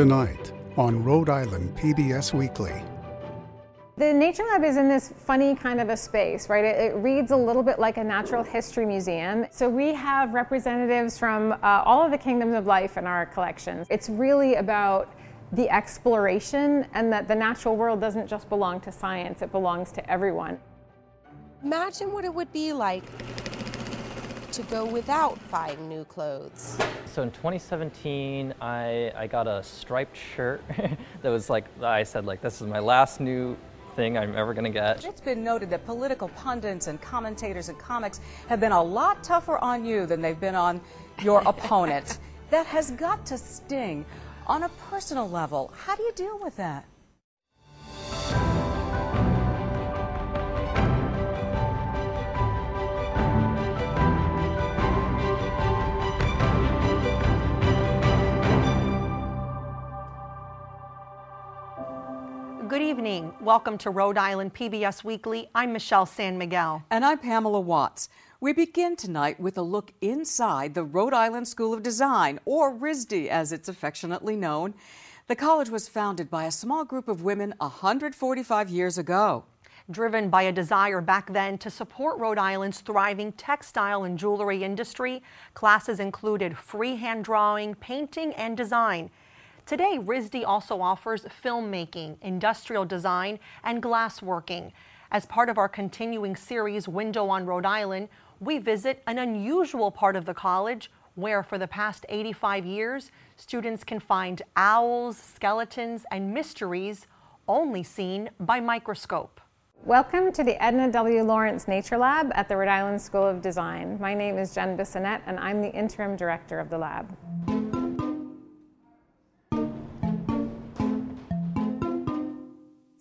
Tonight on Rhode Island PBS Weekly. The Nature Lab is in this funny kind of a space, right? It, it, reads a little bit like a natural history museum. So we have representatives from uh, all of the kingdoms of life in our collections. It's really about the exploration and that the natural world doesn't just belong to science, it belongs to everyone. Imagine what it would be like to go without buying new clothes. So in 2017, I, I got a striped shirt that was like, I said, like, this is my last new thing I'm ever going to get. It's been noted that political pundits and commentators and comics have been a lot tougher on you than they've been on your opponent. That has got to sting. On a personal level, how do you deal with that? Evening. Welcome to Rhode Island PBS Weekly. I'm Michelle San Miguel. And I'm Pamela Watts. We begin tonight with a look inside the Rhode Island School of Design, or RISD as it's affectionately known. The college was founded by a small group of women 145 years ago. Driven by a desire back then to support Rhode Island's thriving textile and jewelry industry, classes included freehand drawing, painting, and design. Today, RISD also offers filmmaking, industrial design, and glassworking. As part of our continuing series, Window on Rhode Island, we visit an unusual part of the college where, for the past 85 years, students can find owls, skeletons, and mysteries only seen by microscope. Welcome to the Edna W. Lawrence Nature Lab at the Rhode Island School of Design. My name is Jen Bissonnette, and I'm the interim director of the lab.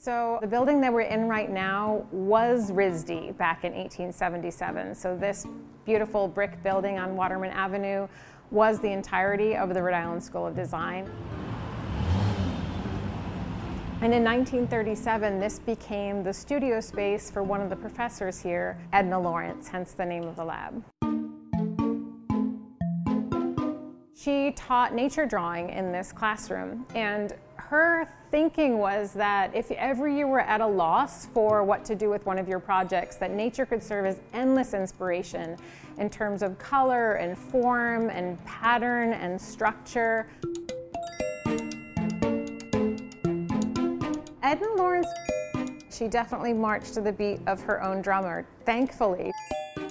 So the building that we're in right now was RISD back in 1877. So this beautiful brick building on Waterman Avenue was the entirety of the Rhode Island School of Design. And in 1937, this became the studio space for one of the professors here, Edna Lawrence, hence the name of the lab. She taught nature drawing in this classroom, and her thinking was that if ever you were at a loss for what to do with one of your projects, that nature could serve as endless inspiration in terms of color and form and pattern and structure. Edna Lawrence, she definitely marched to the beat of her own drummer, thankfully.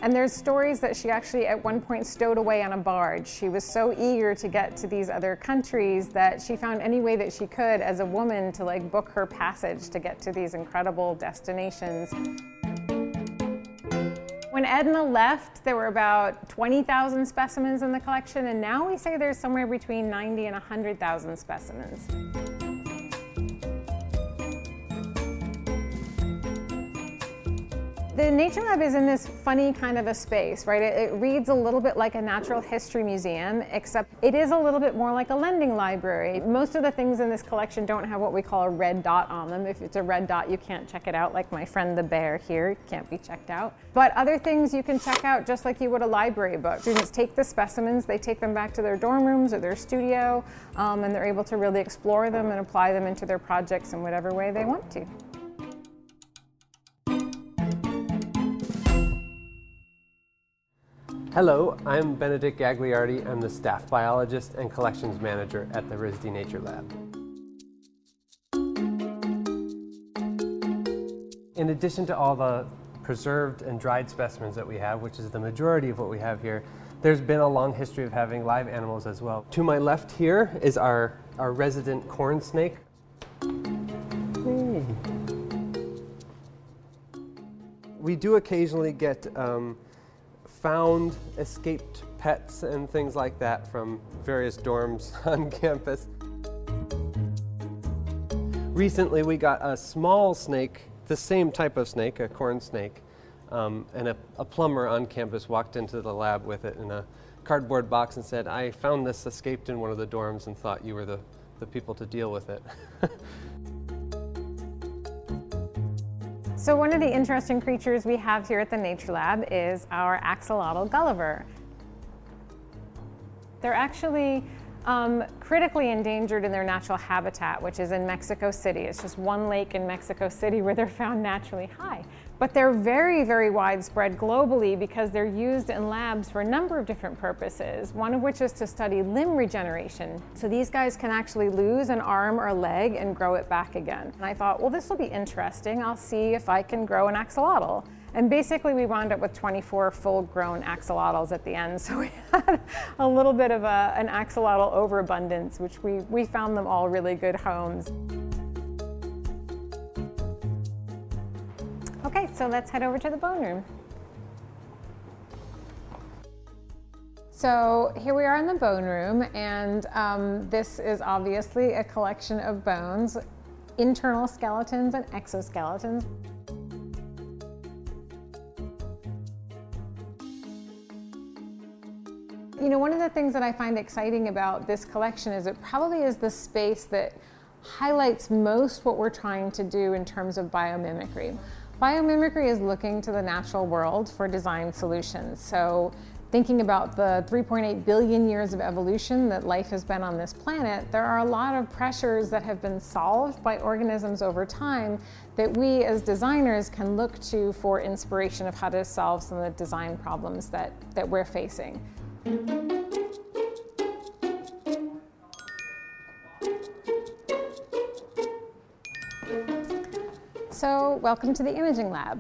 And there's stories that she actually at one point stowed away on a barge. She was so eager to get to these other countries that she found any way that she could as a woman to like book her passage to get to these incredible destinations. When Edna left, there were about 20,000 specimens in the collection, and now we say there's somewhere between 90 and 100,000 specimens. The Nature Lab is in this funny kind of a space, right? It, it, reads a little bit like a natural history museum, except it is a little bit more like a lending library. Most of the things in this collection don't have what we call a red dot on them. If it's a red dot, you can't check it out, like my friend the bear here can't be checked out. But other things you can check out just like you would a library book. Students take the specimens, they take them back to their dorm rooms or their studio, um, and they're able to really explore them and apply them into their projects in whatever way they want to. Hello, I'm Benedict Gagliardi. I'm the staff biologist and collections manager at the RISD Nature Lab. In addition to all the preserved and dried specimens that we have, which is the majority of what we have here, there's been a long history of having live animals as well. To my left here is our, our resident corn snake. We do occasionally get um, found escaped pets and things like that from various dorms on campus. Recently, we got a small snake, the same type of snake, a corn snake, um, and a, a, plumber on campus walked into the lab with it in a cardboard box and said, I found this escaped in one of the dorms and thought you were the, the people to deal with it. So one of the interesting creatures we have here at the Nature Lab is our axolotl Gulliver. They're actually um, critically endangered in their natural habitat, which is in Mexico City. It's just one lake in Mexico City where they're found naturally high. But they're very, very widespread globally because they're used in labs for a number of different purposes, one of which is to study limb regeneration. So these guys can actually lose an arm or leg and grow it back again. And I thought, well, this will be interesting. I'll see if I can grow an axolotl. And basically, we wound up with 24 full grown axolotls at the end. So we had a little bit of a, an axolotl overabundance, which we, we found them all really good homes. So let's head over to the bone room. So here we are in the bone room, and um, this is obviously a collection of bones, internal skeletons and exoskeletons. You know, one of the things that I find exciting about this collection is it probably is the space that highlights most what we're trying to do in terms of biomimicry. Biomimicry is looking to the natural world for design solutions. So, thinking about the 3.8 billion years of evolution that life has been on this planet, there are a lot of pressures that have been solved by organisms over time that we as designers can look to for inspiration of how to solve some of the design problems that, that we're facing. So, welcome to the Imaging Lab.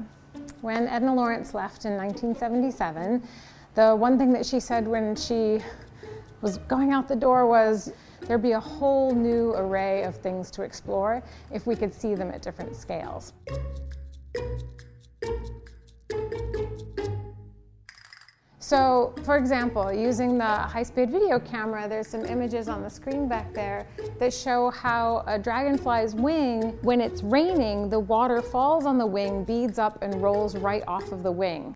When Edna Lawrence left in 1977, the one thing that she said when she was going out the door was there'd be a whole new array of things to explore if we could see them at different scales. So, for example, using the high-speed video camera, there's some images on the screen back there that show how a dragonfly's wing, when it's raining, the water falls on the wing, beads up, and rolls right off of the wing.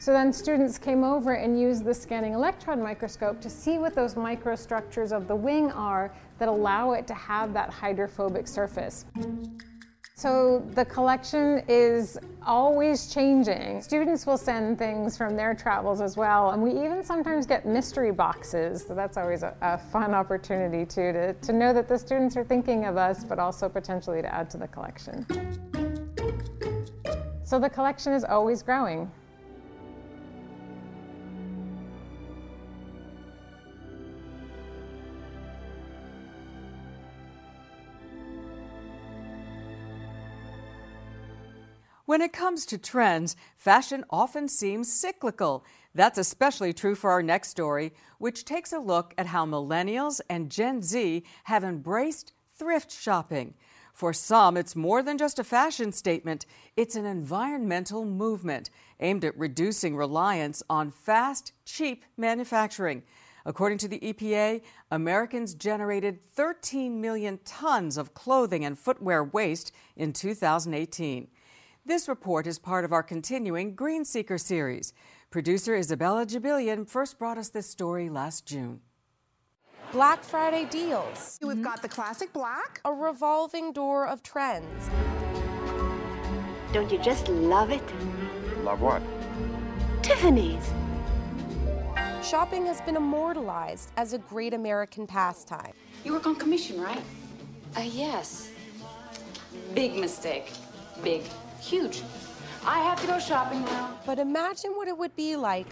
So then students came over and used the scanning electron microscope to see what those microstructures of the wing are that allow it to have that hydrophobic surface. So the collection is always changing. Students will send things from their travels as well, and we even sometimes get mystery boxes. So that's always a, a, fun opportunity too to, to know that the students are thinking of us, but also potentially to add to the collection. So the collection is always growing. When it comes to trends, fashion often seems cyclical. That's especially true for our next story, which takes a look at how millennials and Gen Z have embraced thrift shopping. For some, it's more than just a fashion statement, it's an environmental movement aimed at reducing reliance on fast, cheap manufacturing. According to the EPA, Americans generated 13 million tons of clothing and footwear waste in 2018. This report is part of our continuing Green Seeker series. Producer Isabella Jibilian first brought us this story last June. Black Friday deals. We've got the classic black, a revolving door of trends. Don't you just love it? Love what? Tiffany's. Shopping has been immortalized as a great American pastime. You work on commission, right? Uh, yes. Big mistake. Big. Huge. I have to go shopping now. But imagine what it would be like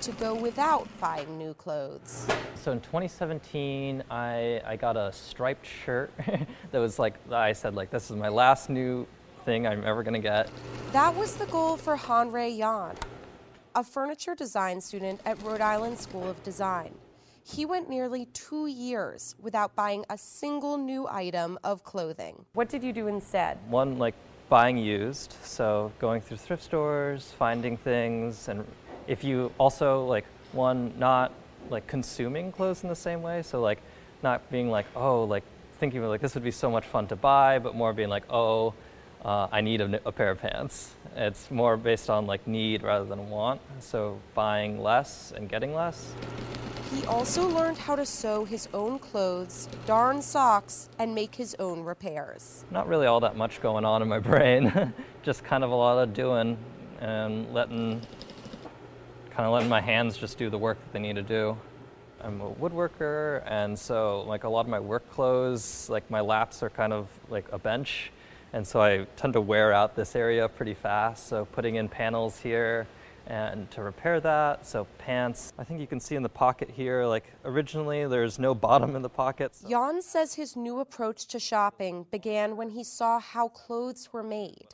to go without buying new clothes. So in 2017, I, I got a striped shirt that was like, I said, like, this is my last new thing I'm ever gonna get. That was the goal for Hanrei Yan, a furniture design student at Rhode Island School of Design. He went nearly two years without buying a single new item of clothing. What did you do instead? One, like, buying used, so going through thrift stores, finding things, and if you also like one not like consuming clothes in the same way, so like not being like oh like thinking like this would be so much fun to buy, but more being like oh uh, I need a, a, pair of pants. It's more based on like need rather than want. So buying less and getting less. He also learned how to sew his own clothes, darn socks, and make his own repairs. Not really all that much going on in my brain, just kind of a lot of doing and letting kind of letting my hands just do the work that they need to do. I'm a woodworker, and so like a lot of my work clothes, like my laps are kind of like a bench, and so I tend to wear out this area pretty fast. So putting in panels here and to repair that. So pants, I think you can see in the pocket here, like originally there's no bottom in the pocket. So. Jan says his new approach to shopping began when he saw how clothes were made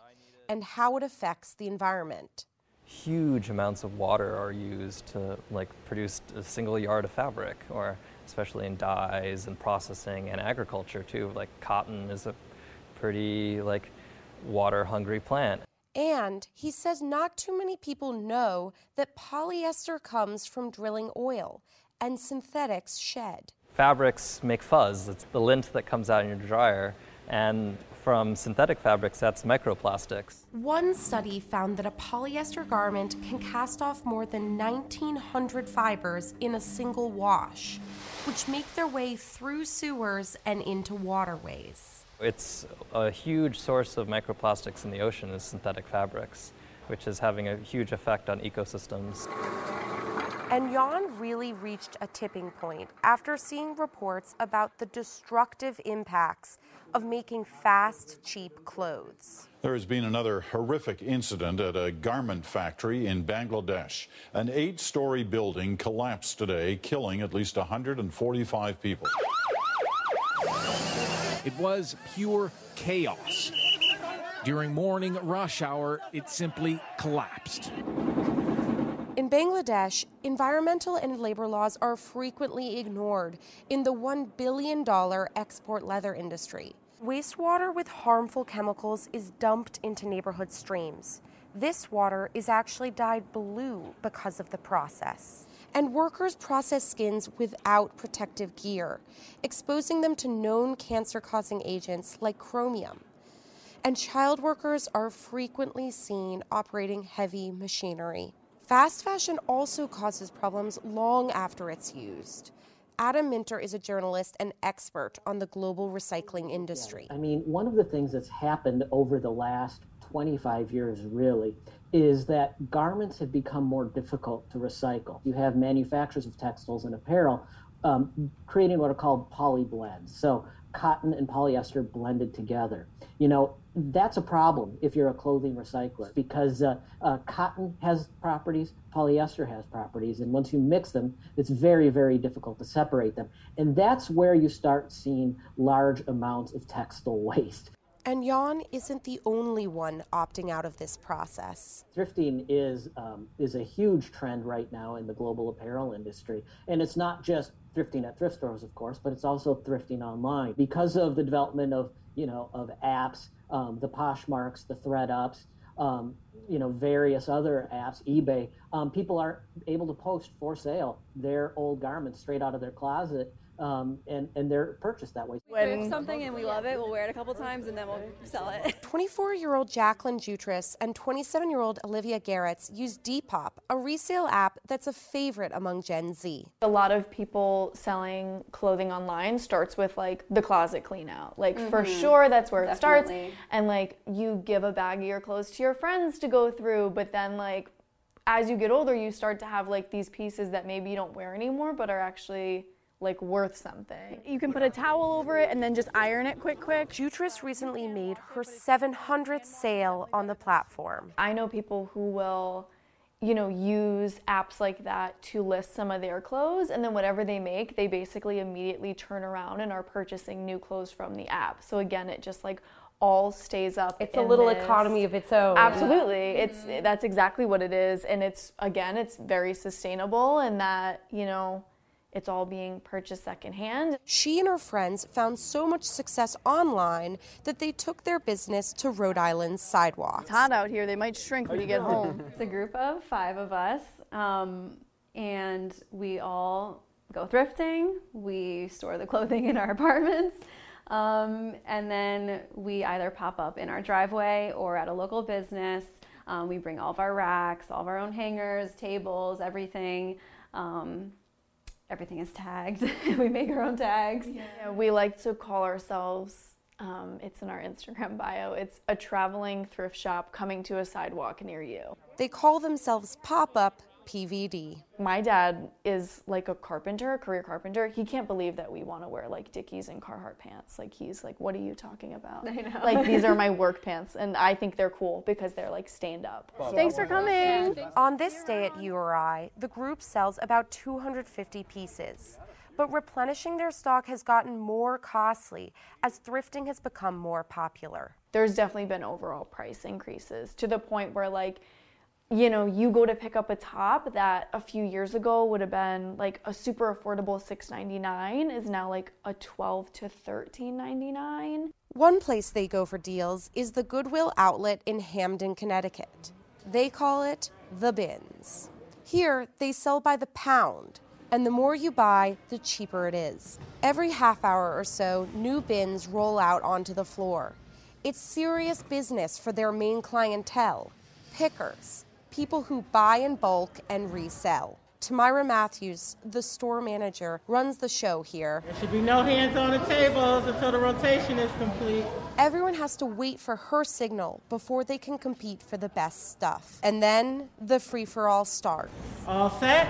and how it affects the environment. Huge amounts of water are used to like produce a single yard of fabric, or especially in dyes and processing and agriculture too. Like cotton is a pretty like water hungry plant. And he says not too many people know that polyester comes from drilling oil and synthetics shed. Fabrics make fuzz. It's the lint that comes out in your dryer. And from synthetic fabrics, that's microplastics. One study found that a polyester garment can cast off more than 1,900 fibers in a single wash, which make their way through sewers and into waterways. It's a huge source of microplastics in the ocean is synthetic fabrics, which is having a huge effect on ecosystems. And Jan really reached a tipping point after seeing reports about the destructive impacts of making fast, cheap clothes. There has been another horrific incident at a garment factory in Bangladesh. An eight story building collapsed today, killing at least 145 people. It was pure chaos. During morning rush hour, it simply collapsed. In Bangladesh, environmental and labor laws are frequently ignored in the $1 billion export leather industry. Wastewater with harmful chemicals is dumped into neighborhood streams. This water is actually dyed blue because of the process and workers process skins without protective gear, exposing them to known cancer causing agents like chromium. And child workers are frequently seen operating heavy machinery. Fast fashion also causes problems long after it's used. Adam Minter is a journalist and expert on the global recycling industry. I mean, one of the things that's happened over the last 25 years, really, is that garments have become more difficult to recycle. You have manufacturers of textiles and apparel um, creating what are called poly blends. So cotton and polyester blended together. You know, that's a problem if you're a clothing recycler because uh, uh, cotton has properties, polyester has properties, and once you mix them, it's very, very difficult to separate them. And that's where you start seeing large amounts of textile waste. And Jan isn't the only one opting out of this process. Thrifting is um, is a huge trend right now in the global apparel industry, and it's not just thrifting at thrift stores, of course, but it's also thrifting online because of the development of you know of apps, um, the Poshmarks, the ThredUps, um, you know various other apps, eBay. Um, people are able to post for sale their old garments straight out of their closet um, and and they're purchased that way. When we something and we love it, we'll wear it a couple times and then we'll sell it. 24-year-old Jacqueline Jutras and 27-year-old Olivia Garretts use Depop, a resale app that's a favorite among Gen Z. A lot of people selling clothing online starts with like the closet clean out. Like mm-hmm. for sure that's where Definitely. it starts. And like you give a bag of your clothes to your friends to go through, but then like as you get older, you start to have like these pieces that maybe you don't wear anymore, but are actually like worth something. You can put a towel over it and then just iron it quick quick. Jutras recently made her 700th sale on the platform. I know people who will you know use apps like that to list some of their clothes and then whatever they make they basically immediately turn around and are purchasing new clothes from the app. So again it just like all stays up. It's a little this. economy of its own. Absolutely. It's that's exactly what it is and it's again it's very sustainable and that, you know, it's all being purchased secondhand. She and her friends found so much success online that they took their business to Rhode Island's sidewalks. It's hot out here. They might shrink when you get home. It's a group of five of us, um, and we all go thrifting. We store the clothing in our apartments. Um, and then we either pop up in our driveway or at a local business. Um, we bring all of our racks, all of our own hangers, tables, everything. Um, everything is tagged. we make our own tags. Yeah. Yeah, we like to call ourselves, um, it's in our Instagram bio, it's a traveling thrift shop coming to a sidewalk near you. They call themselves Pop Up PVD. My dad is like a carpenter, a career carpenter. He can't believe that we want to wear like Dickies and Carhartt pants. Like he's like, "What are you talking about?" I know. Like these are my work pants, and I think they're cool because they're like stained up. Thanks for coming. On this day at URI, the group sells about 250 pieces. But replenishing their stock has gotten more costly as thrifting has become more popular. There's definitely been overall price increases to the point where like you know, you go to pick up a top that a few years ago would have been like a super affordable $6.99 is now like a 12 to $13.99. One place they go for deals is the Goodwill outlet in Hamden, Connecticut. They call it the bins. Here, they sell by the pound, and the more you buy, the cheaper it is. Every half hour or so, new bins roll out onto the floor. It's serious business for their main clientele pickers, people who buy in bulk and resell. Tamira Matthews, the store manager, runs the show here. There should be no hands on the tables until the rotation is complete. Everyone has to wait for her signal before they can compete for the best stuff. And then the free for all starts. All set?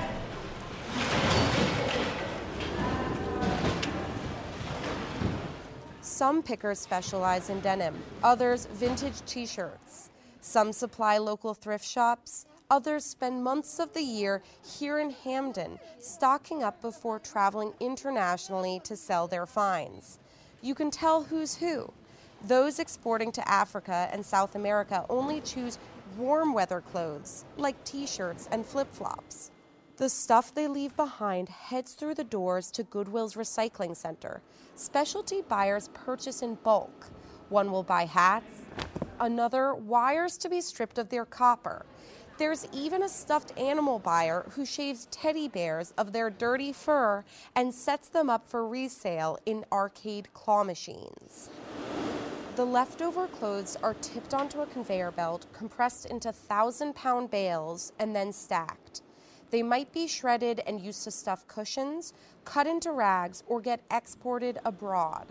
Some pickers specialize in denim, others vintage t shirts. Some supply local thrift shops, others spend months of the year here in Hamden stocking up before traveling internationally to sell their finds. You can tell who's who. Those exporting to Africa and South America only choose warm weather clothes like t shirts and flip flops. The stuff they leave behind heads through the doors to Goodwill's recycling center. Specialty buyers purchase in bulk. One will buy hats, another wires to be stripped of their copper. There's even a stuffed animal buyer who shaves teddy bears of their dirty fur and sets them up for resale in arcade claw machines. The leftover clothes are tipped onto a conveyor belt, compressed into thousand pound bales, and then stacked. They might be shredded and used to stuff cushions, cut into rags, or get exported abroad.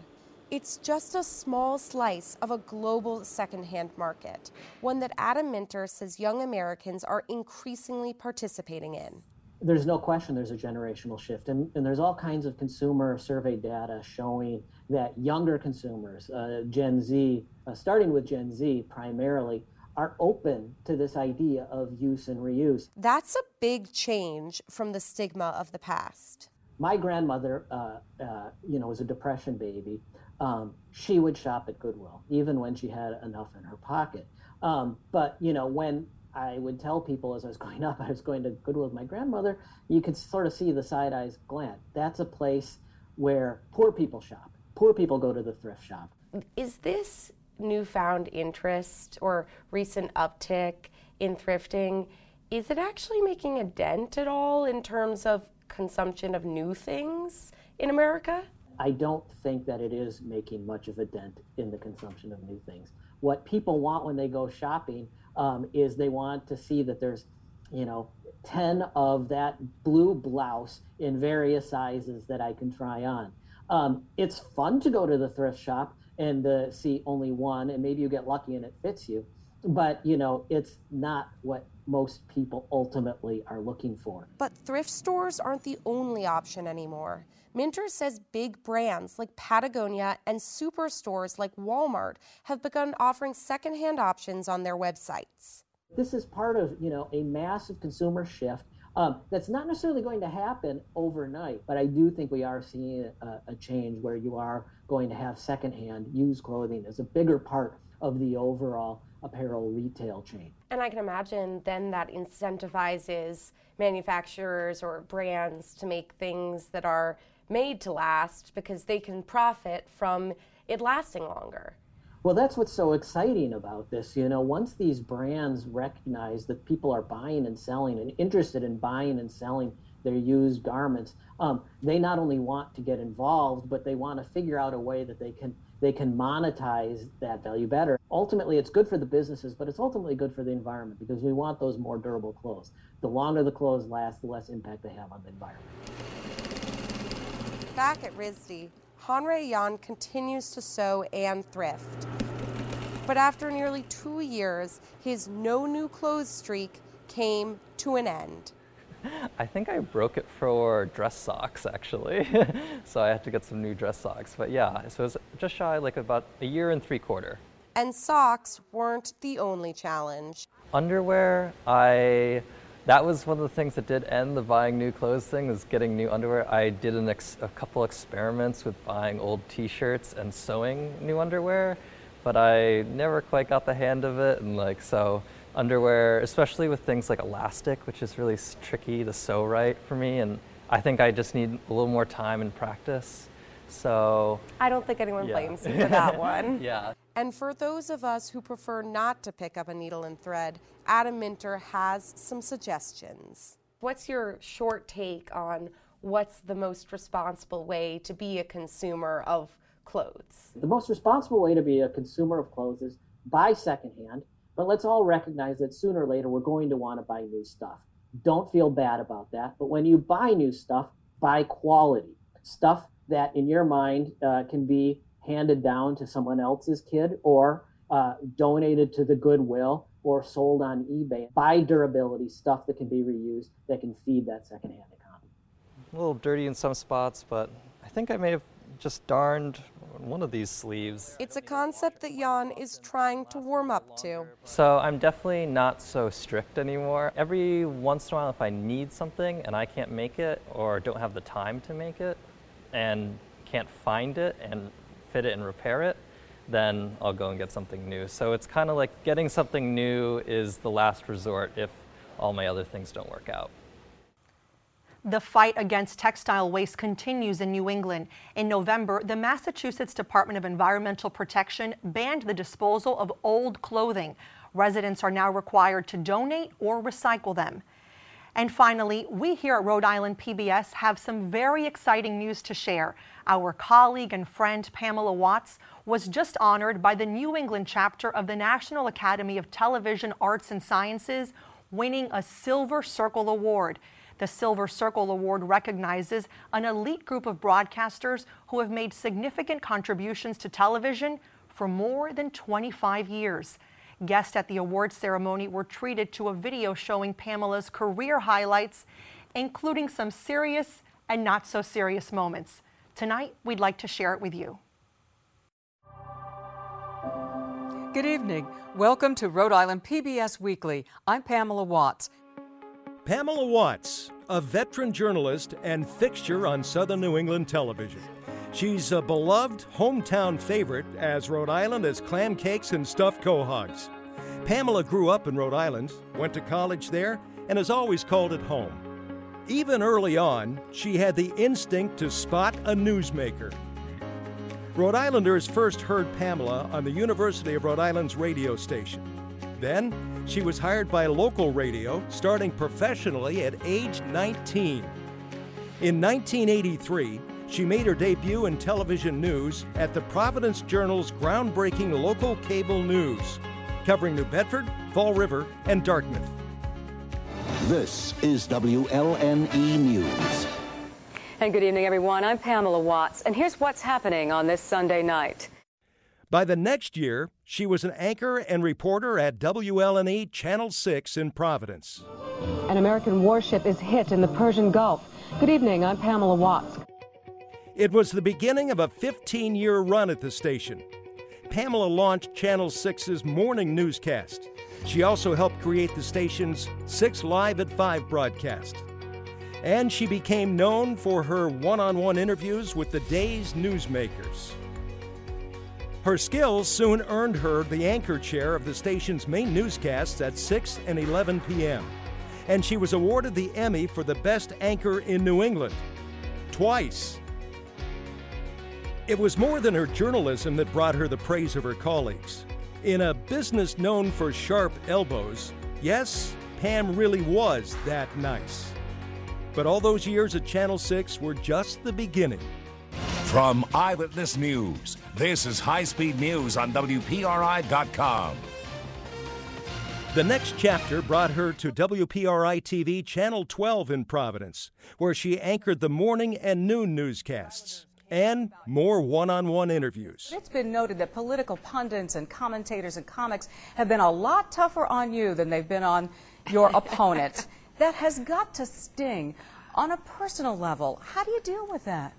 It's just a small slice of a global secondhand market, one that Adam Minter says young Americans are increasingly participating in. There's no question there's a generational shift, and, and there's all kinds of consumer survey data showing that younger consumers, uh, Gen Z, uh, starting with Gen Z primarily, are open to this idea of use and reuse. That's a big change from the stigma of the past. My grandmother, uh, uh, you know, was a depression baby. Um, she would shop at Goodwill, even when she had enough in her pocket. Um, but you know, when I would tell people as I was growing up, I was going to Goodwill with my grandmother. You could sort of see the side eyes glance. That's a place where poor people shop. Poor people go to the thrift shop. Is this newfound interest or recent uptick in thrifting, is it actually making a dent at all in terms of consumption of new things in America? I don't think that it is making much of a dent in the consumption of new things. What people want when they go shopping um, is they want to see that there's, you know, 10 of that blue blouse in various sizes that I can try on. Um, it's fun to go to the thrift shop and uh, see only one, and maybe you get lucky and it fits you. But you know, it's not what most people ultimately are looking for. But thrift stores aren't the only option anymore. Minter says big brands like Patagonia and superstores like Walmart have begun offering secondhand options on their websites. This is part of you know a massive consumer shift um, that's not necessarily going to happen overnight, but I do think we are seeing a, a, change where you are going to have secondhand used clothing as a bigger part of the overall apparel retail chain. And I can imagine then that incentivizes manufacturers or brands to make things that are made to last because they can profit from it lasting longer. Well, that's what's so exciting about this. You know, once these brands recognize that people are buying and selling and interested in buying and selling their used garments, um, they not only want to get involved, but they want to figure out a way that they can they can monetize that value better. Ultimately, it's good for the businesses, but it's ultimately good for the environment because we want those more durable clothes. The longer the clothes last, the less impact they have on the environment. Back at RISD, Hanrei Jan continues to sew and thrift. But after nearly two years, his no new clothes streak came to an end. I think I broke it for dress socks actually. so I had to get some new dress socks. But yeah, so it was just shy like about a year and three quarter. And socks weren't the only challenge. Underwear, I that was one of the things that did end the buying new clothes thing is getting new underwear. I did ex- a couple experiments with buying old t-shirts and sewing new underwear, but I never quite got the hand of it and like so underwear, especially with things like elastic, which is really tricky to sew right for me. And I think I just need a little more time and practice. So I don't think anyone yeah. blames you for that one. yeah. And for those of us who prefer not to pick up a needle and thread, Adam Minter has some suggestions. What's your short take on what's the most responsible way to be a consumer of clothes? The most responsible way to be a consumer of clothes is buy secondhand but let's all recognize that sooner or later we're going to want to buy new stuff. Don't feel bad about that. But when you buy new stuff, buy quality stuff that in your mind uh, can be handed down to someone else's kid or uh, donated to the Goodwill or sold on eBay. Buy durability stuff that can be reused that can feed that secondhand economy. A little dirty in some spots, but I think I may have just darned one of these sleeves. It's a concept that Jan is trying to warm up to. So I'm definitely not so strict anymore. Every once in a while, if I need something and I can't make it or don't have the time to make it and can't find it and fit it and repair it, then I'll go and get something new. So it's kind of like getting something new is the last resort if all my other things don't work out. The fight against textile waste continues in New England. In November, the Massachusetts Department of Environmental Protection banned the disposal of old clothing. Residents are now required to donate or recycle them. And finally, we here at Rhode Island PBS have some very exciting news to share. Our colleague and friend Pamela Watts was just honored by the New England chapter of the National Academy of Television Arts and Sciences, winning a Silver Circle Award. The Silver Circle Award recognizes an elite group of broadcasters who have made significant contributions to television for more than 25 years. Guests at the award ceremony were treated to a video showing Pamela's career highlights, including some serious and not so serious moments. Tonight, we'd like to share it with you. Good evening. Welcome to Rhode Island PBS Weekly. I'm Pamela Watts. Pamela Watts, a veteran journalist and fixture on Southern New England television. She's a beloved hometown favorite as Rhode Island has clam cakes and stuffed quahogs. Pamela grew up in Rhode Island, went to college there, and has always called it home. Even early on, she had the instinct to spot a newsmaker. Rhode Islanders first heard Pamela on the University of Rhode Island's radio station. Then, she was hired by local radio, starting professionally at age 19. In 1983, she made her debut in television news at the Providence Journal's groundbreaking local cable news, covering New Bedford, Fall River, and Dartmouth. This is WLNE News. And good evening, everyone. I'm Pamela Watts, and here's what's happening on this Sunday night. By the next year, she was an anchor and reporter at WLNE Channel 6 in Providence. An American warship is hit in the Persian Gulf. Good evening, I'm Pamela Watts. It was the beginning of a 15 year run at the station. Pamela launched Channel 6's morning newscast. She also helped create the station's 6 Live at 5 broadcast. And she became known for her one on one interviews with the day's newsmakers. Her skills soon earned her the anchor chair of the station's main newscasts at 6 and 11 p.m. And she was awarded the Emmy for the best anchor in New England. Twice. It was more than her journalism that brought her the praise of her colleagues. In a business known for sharp elbows, yes, Pam really was that nice. But all those years at Channel 6 were just the beginning. From Eyewitness News, this is High Speed News on WPRI.com. The next chapter brought her to WPRI TV Channel 12 in Providence, where she anchored the morning and noon newscasts and more one on one interviews. It's been noted that political pundits and commentators and comics have been a lot tougher on you than they've been on your opponent. That has got to sting. On a personal level, how do you deal with that?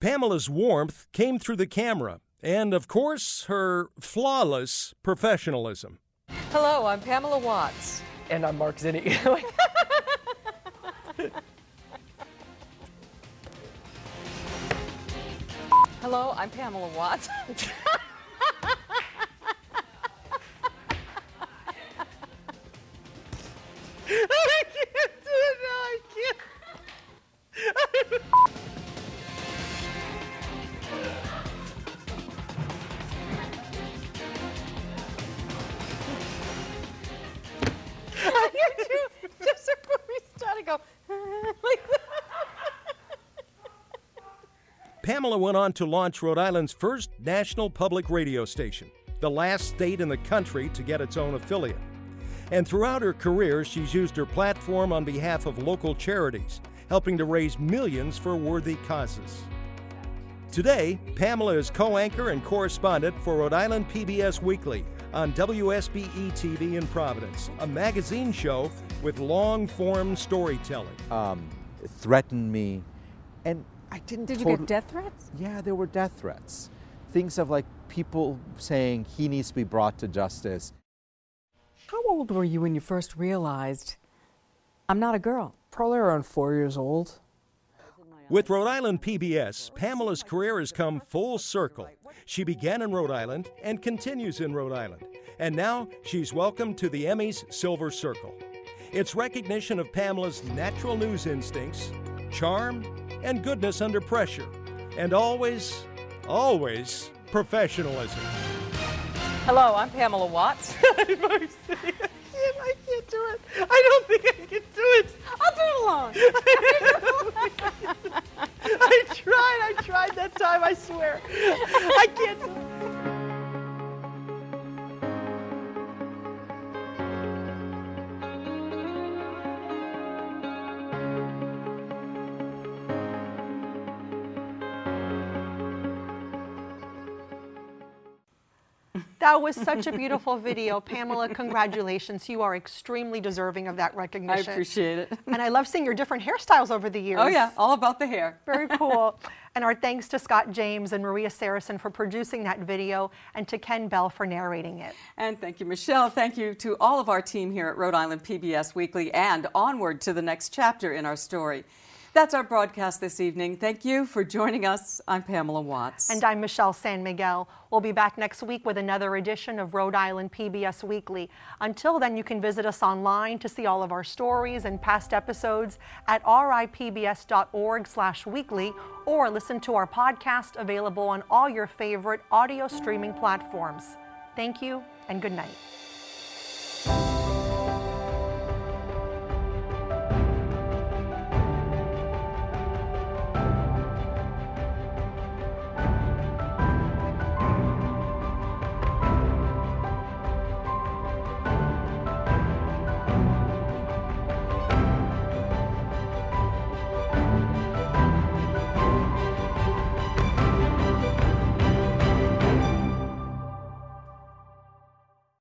Pamela's warmth came through the camera, and of course, her flawless professionalism. Hello, I'm Pamela Watts. And I'm Mark Zinni. Hello, I'm Pamela Watts. I can't do it now. I can't. I just start to go like. Pamela went on to launch Rhode Island's first national public radio station, the last state in the country to get its own affiliate. And throughout her career, she's used her platform on behalf of local charities, helping to raise millions for worthy causes. Today, Pamela is co anchor and correspondent for Rhode Island PBS Weekly on WSBE TV in Providence, a magazine show with long form storytelling. um, threatened me, and I didn't. Did you get death threats? Yeah, there were death threats. Things of like people saying he needs to be brought to justice. How old were you when you first realized I'm not a girl? Probably around four years old. With Rhode Island PBS, Pamela's career has come full circle. She began in Rhode Island and continues in Rhode Island. And now she's welcomed to the Emmys Silver Circle. It's recognition of Pamela's natural news instincts, charm, and goodness under pressure. And always, always professionalism. Hello, I'm Pamela Watts. I can't, I can't do it. I don't think I can do it. I'll do it alone. I tried. I tried that time. I swear. I can't. That was such a beautiful video. Pamela, congratulations. You are extremely deserving of that recognition. I appreciate it. And I love seeing your different hairstyles over the years. Oh, yeah, all about the hair. Very cool. and our thanks to Scott James and Maria Saracen for producing that video and to Ken Bell for narrating it. And thank you, Michelle. Thank you to all of our team here at Rhode Island PBS Weekly and onward to the next chapter in our story. That's our broadcast this evening. Thank you for joining us. I'm Pamela Watts. And I'm Michelle San Miguel. We'll be back next week with another edition of Rhode Island PBS Weekly. Until then, you can visit us online to see all of our stories and past episodes at ripbs.org slash weekly or listen to our podcast available on all your favorite audio streaming platforms. Thank you and good night.